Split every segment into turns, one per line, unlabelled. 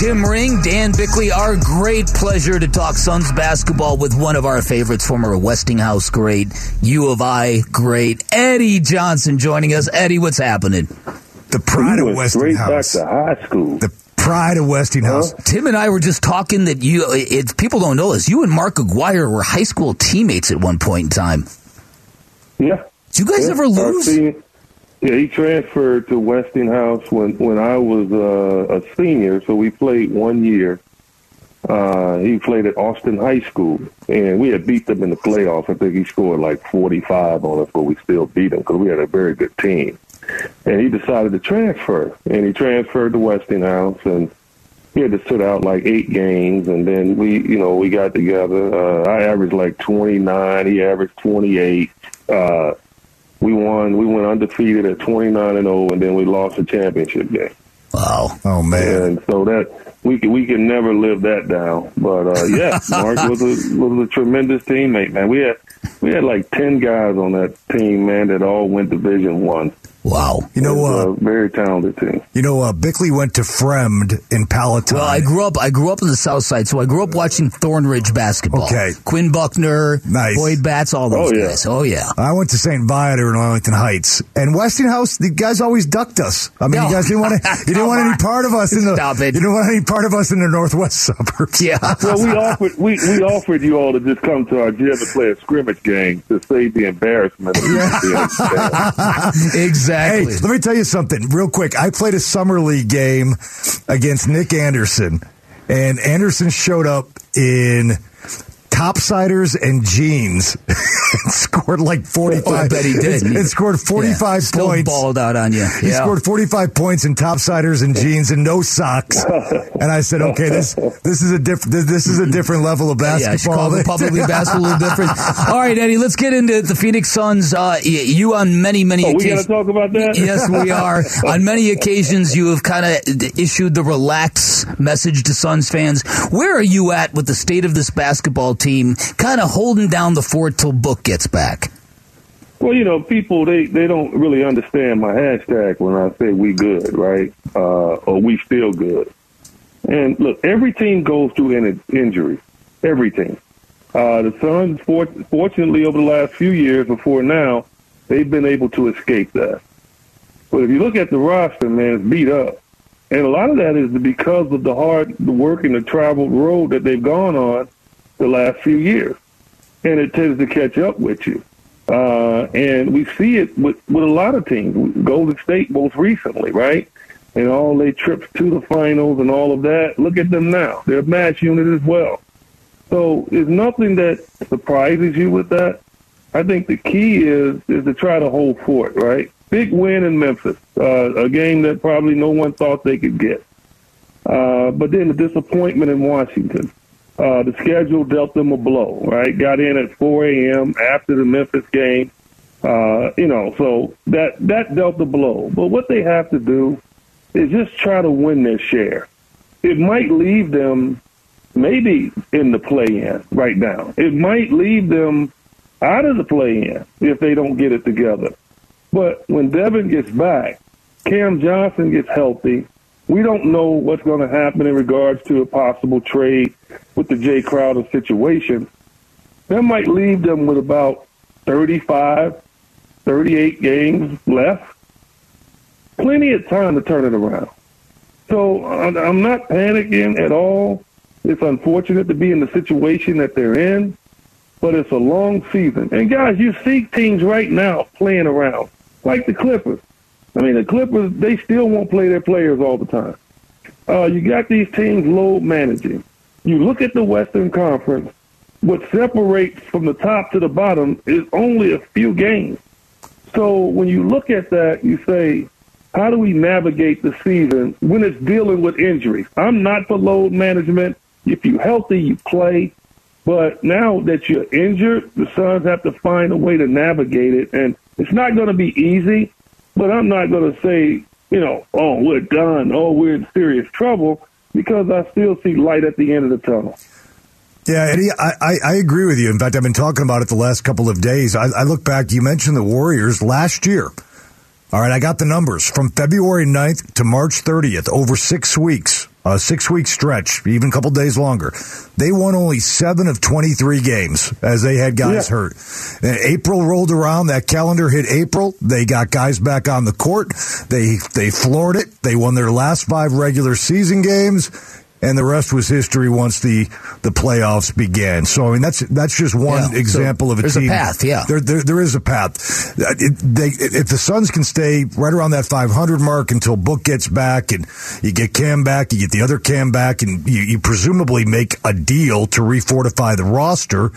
Tim Ring, Dan Bickley. Our great pleasure to talk Suns basketball with one of our favorites, former Westinghouse great, U of I great, Eddie Johnson joining us. Eddie, what's happening?
The pride of
went straight back
Westinghouse.
to high school.
The pride of Westinghouse.
Tim and I were just talking that you, it, people don't know this. You and Mark Aguirre were high school teammates at one point in time.
yeah.
Did you guys
Yeah,
ever
our
lose?
Yeah, he transferred to Westinghouse when when I was uh, a senior, so we played one year. Uh, he played at Austin High School, and we had beat them in the playoffs. I think he scored like 45 on us, but we still beat them because we had a very good team. And he decided to transfer, and he transferred to Westinghouse, and he had to sit out like eight games, and then we, you know, we got together. Uh, I averaged like 29, he averaged 28. Uh, we won. We went undefeated at 29 and 0, and then we lost the championship game.
Wow.
Oh man.
And so that we can we can never live that down. But uh, yeah, Mark was a was a tremendous teammate, man. We had we had like 10 guys on that team, man, that all went Division One.
Wow.
You know,
It
uh,
very talented team.
you know, uh, Bickley went to Fremd in Palatine.
Well, I grew up. I grew up in the South Side, so I grew up watching Thornridge basketball.
Okay.
Quinn Buckner,
Nice.
Boyd Batts, all those
Oh, yeah.
guys. Oh yeah.
I went to St. Viator in Arlington Heights, and Westinghouse. The guys always ducked us. I mean,
No.
you guys didn't want to. You didn't want any part of us in the.
Stop it.
You didn't want any part of us in the northwest suburbs.
Yeah.
Well, we offered we, we offered you all to just come to our gym and play a scrimmage game to save the embarrassment. Of
Hey,
exactly.
Let me tell you something real quick. I played a summer league game against Nick Anderson, and Anderson showed up in topsiders and jeans scored like 45.
I bet he did.
And, and scored 45
Yeah. Still
points.
balled out on you.
He
yeah.
scored 45 points in topsiders and jeans and no socks. And I said, okay, this this is a different this, this is a different level of basketball.
Chicago Public League basketball a little different. All right, Eddie, let's get into the Phoenix Suns. Uh, you on many, many
Oh, we got to
occasions.
talk about that.
Yes, we are. On many occasions, you have kind of issued the relax message to Suns fans. Where are you at with the state of this basketball team, kind of holding down the fort till Book gets back?
Well, you know, people they they don't really understand my hashtag when I say we good, right? Uh, or we still good. And look, every team goes through an injury. Every team. Uh, the Suns, for, fortunately, over the last few years before now, they've been able to escape that. But if you look at the roster, man, it's beat up. And a lot of that is because of the hard the work and the traveled road that they've gone on the last few years. And it tends to catch up with you. Uh, and we see it with, with a lot of teams. Golden State most recently, right? And all their trips to the finals and all of that. Look at them now. They're a match unit as well. So there's nothing that surprises you with that. I think the key is is to try to hold fort, right? Big win in Memphis, uh, a game that probably no one thought they could get. Uh, but then the disappointment in Washington. Uh, the schedule dealt them a blow, right? Got in at 4 a.m. after the Memphis game. Uh, you know, so that that dealt a blow. But what they have to do is just try to win their share. It might leave them maybe in the play-in right now. It might leave them out of the play-in if they don't get it together. But when Devin gets back, Cam Johnson gets healthy. We don't know what's going to happen in regards to a possible trade with the Jae Crowder situation. That might leave them with about 35, 38 games left. Plenty of time to turn it around. So I'm not panicking at all. It's unfortunate to be in the situation that they're in, but it's a long season. And guys, you see teams right now playing around, like the Clippers. I mean, the Clippers, they still won't play their players all the time. Uh, you got these teams load managing. You look at the Western Conference, what separates from the top to the bottom is only a few games. So when you look at that, you say, how do we navigate the season when it's dealing with injuries? I'm not for load management. If you're healthy, you play. But now that you're injured, the Suns have to find a way to navigate it. And it's not going to be easy, but I'm not going to say, you know, oh, we're done. Oh, we're in serious trouble because I still see light at the end of the tunnel.
Yeah, Eddie, I, I, I agree with you. In fact, I've been talking about it the last couple of days. I, I look back, you mentioned the Warriors last year. All right, I got the numbers from February 9th to March 30th, over six weeks. A six week stretch, even a couple days longer. They won only seven of 23 games as they had guys yeah. hurt. And April rolled around, that calendar hit April. They got guys back on the court. They, they floored it. They won their last five regular season games and the rest was history once the the playoffs began. So I mean that's that's just one yeah, example so of a
there's
team.
There's a path, yeah.
There, there, there is a path. It, they, if the Suns can stay right around that 500 mark until Book gets back, and you get Cam back, you get the other Cam back, and you, you presumably make a deal to refortify the roster.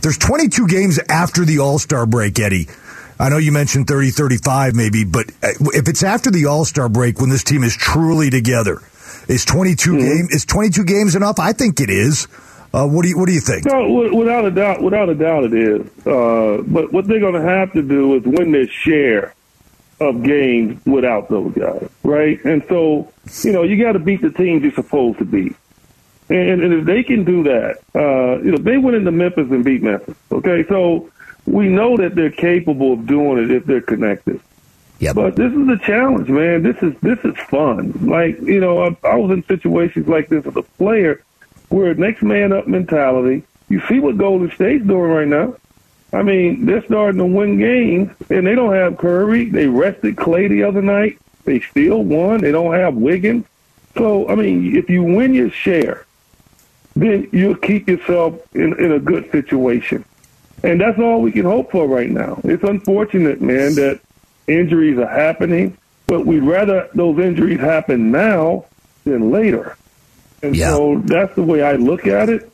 There's 22 games after the All Star break, Eddie. I know you mentioned 30, 35 maybe, but uh, if it's after the All Star break when this team is truly together is 22 mm-hmm. game is 22 games enough? I think it is. Uh, what do you What do you think?
No, without a doubt, without a doubt, it is. Uh, but what they're going to have to do is win their share of games without those guys, right? And so, you know, you got to beat the teams you're supposed to beat. And, and if they can do that, uh, you know, they went into Memphis and beat Memphis. Okay, so we know that they're capable of doing it if they're connected.
Yep.
But this is a challenge, man. This is this is fun. Like you know, I, I was in situations like this as a player, where next man up mentality. You see what Golden State's doing right now. I mean, they're starting to win games, and they don't have Curry. They rested Clay the other night. They still won. They don't have Wiggins. So, I mean, if you win your share, then you'll keep yourself in, in a good situation. And that's all we can hope for right now. It's unfortunate, man, that injuries are happening, but we'd rather those injuries happen now than later. And yeah. so that's the way I look at it.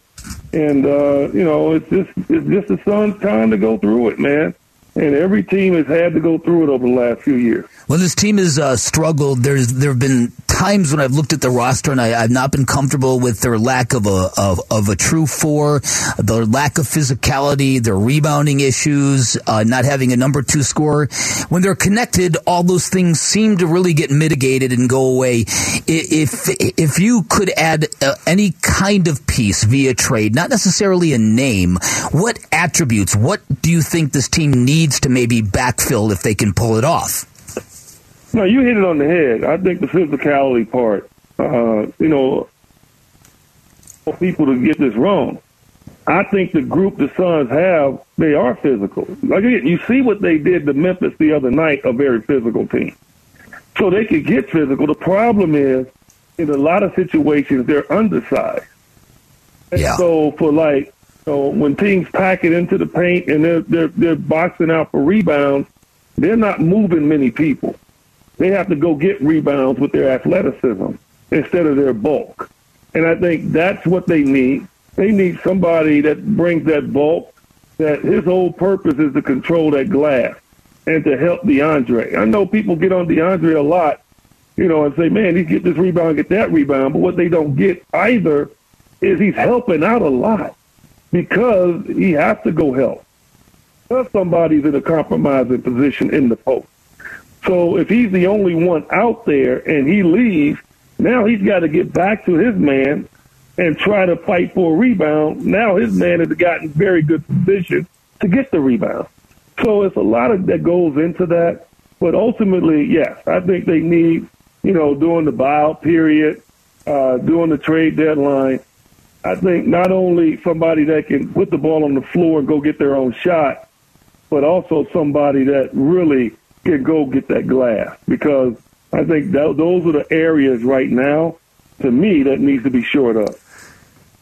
And uh, you know, it's just it's just the Suns' time to go through it, man. And every team has had to go through it over the last few years.
Well, this team has uh, struggled. There's there have been times when I've looked at the roster and I, have not been comfortable with their lack of a of, of, a true four, their lack of physicality, their rebounding issues, uh, not having a number two scorer. When they're connected, all those things seem to really get mitigated and go away. If if you could add uh, any kind of piece via trade, not necessarily a name, what attributes, what do you think this team needs to maybe backfill if they can pull it off?
No, you hit it on the head. I think the physicality part, uh, you know, for people to get this wrong. I think the group the Suns have, they are physical. Like you see what they did to Memphis the other night, a very physical team. So they could get physical. The problem is, in a lot of situations, they're undersized. And yeah. so for like, so when teams pack it into the paint and they're, they're, they're boxing out for rebounds, they're not moving many people. They have to go get rebounds with their athleticism instead of their bulk. And I think that's what they need. They need somebody that brings that bulk, that his whole purpose is to control that glass and to help DeAndre. I know people get on DeAndre a lot, you know, and say, man, he get this rebound, get that rebound. But what they don't get either is he's helping out a lot because he has to go help. Somebody's in a compromising position in the post. So if he's the only one out there and he leaves, now he's got to get back to his man and try to fight for a rebound. Now his man has gotten very good position to get the rebound. So it's a lot of that goes into that. But ultimately, yes, I think they need, you know, during the buyout period, uh, during the trade deadline, I think not only somebody that can put the ball on the floor and go get their own shot, but also somebody that really can go get that glass because I think that, those are the areas right now, to me, that needs to be shored up.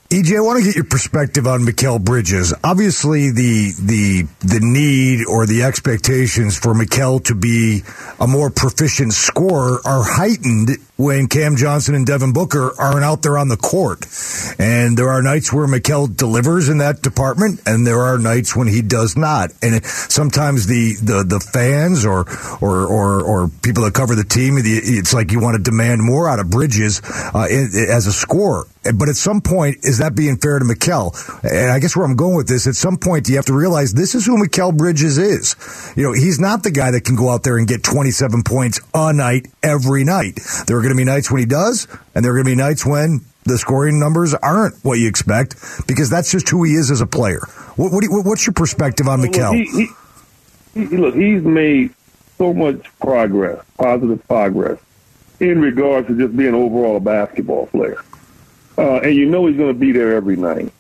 EJ, I want to get your perspective on Mikal Bridges. Obviously, the the the need or the expectations for Mikal to be a more proficient scorer are heightened when Cam Johnson and Devin Booker aren't out there on the court. And there are nights where Mikal delivers in that department, and there are nights when he does not. And sometimes the, the, the fans or, or, or, or people that cover the team, it's like you want to demand more out of Bridges uh, as a scorer. But at some point, is that being fair to Mikal? And I guess where I'm going with this, at some point, you have to realize this is who Mikal Bridges is. You know, he's not the guy that can go out there and get 27 points a night every night. There are going to be nights when he does, and there are going to be nights when the scoring numbers aren't what you expect because that's just who he is as a player. What, what you, what's your perspective on Mikal?
He, he, he, look, he's made so much progress, positive progress, in regards to just being overall a basketball player. Uh, and you know he's going to be there every night.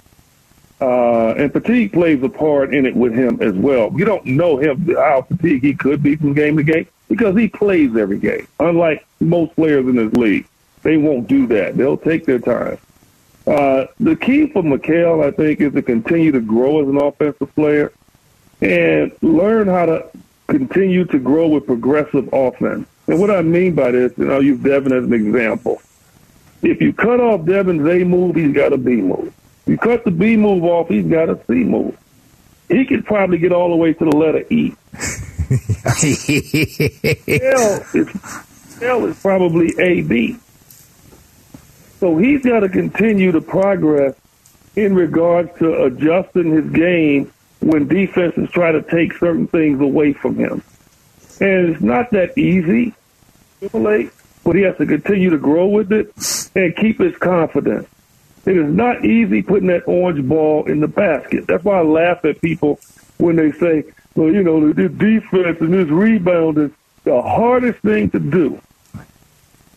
Uh, and fatigue plays a part in it with him as well. You don't know him how fatigued he could be from game to game because he plays every game. Unlike most players in this league, they won't do that. They'll take their time. Uh, the key for Mikal, I think, is to continue to grow as an offensive player and learn how to continue to grow with progressive offense. And what I mean by this, and I'll use Devin as an example. If you cut off Devin's A move, he's got a B move. You cut the B move off, he's got a C move. He could probably get all the way to the letter E. L is L is probably A B. So he's got to continue to progress in regards to adjusting his game when defenses try to take certain things away from him. And it's not that easy, but he has to continue to grow with it and keep his confidence. It is not easy putting that orange ball in the basket. That's why I laugh at people when they say, well, you know, this defense and this rebound is the hardest thing to do.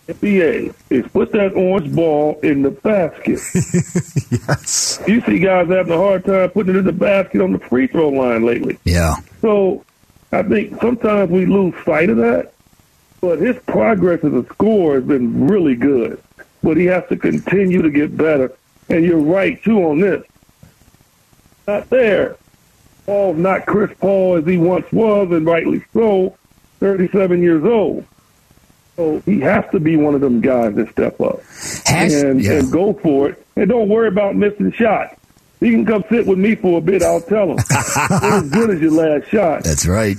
NBA is put that orange ball in the basket.
yes.
You see guys having a hard time putting it in the basket on the free throw line lately.
Yeah.
So I think sometimes we lose sight of that. But his progress as a scorer has been really good. But he has to continue to get better. And you're right, too, on this. Not there. Paul's not Chris Paul as he once was, and rightly so, 37 years old. So he has to be one of them guys that step up
Hash-
and,
yeah.
and go for it. And don't worry about missing shots. He can come sit with me for a bit. I'll tell him. As good as your last shot.
That's right.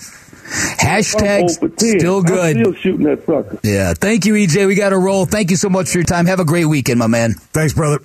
I'm
Hashtag
0 for 10.
still
I'm
good.
still shooting that sucker.
Yeah. Thank you, EJ. We got to roll. Thank you so much for your time. Have a great weekend, my man.
Thanks, brother.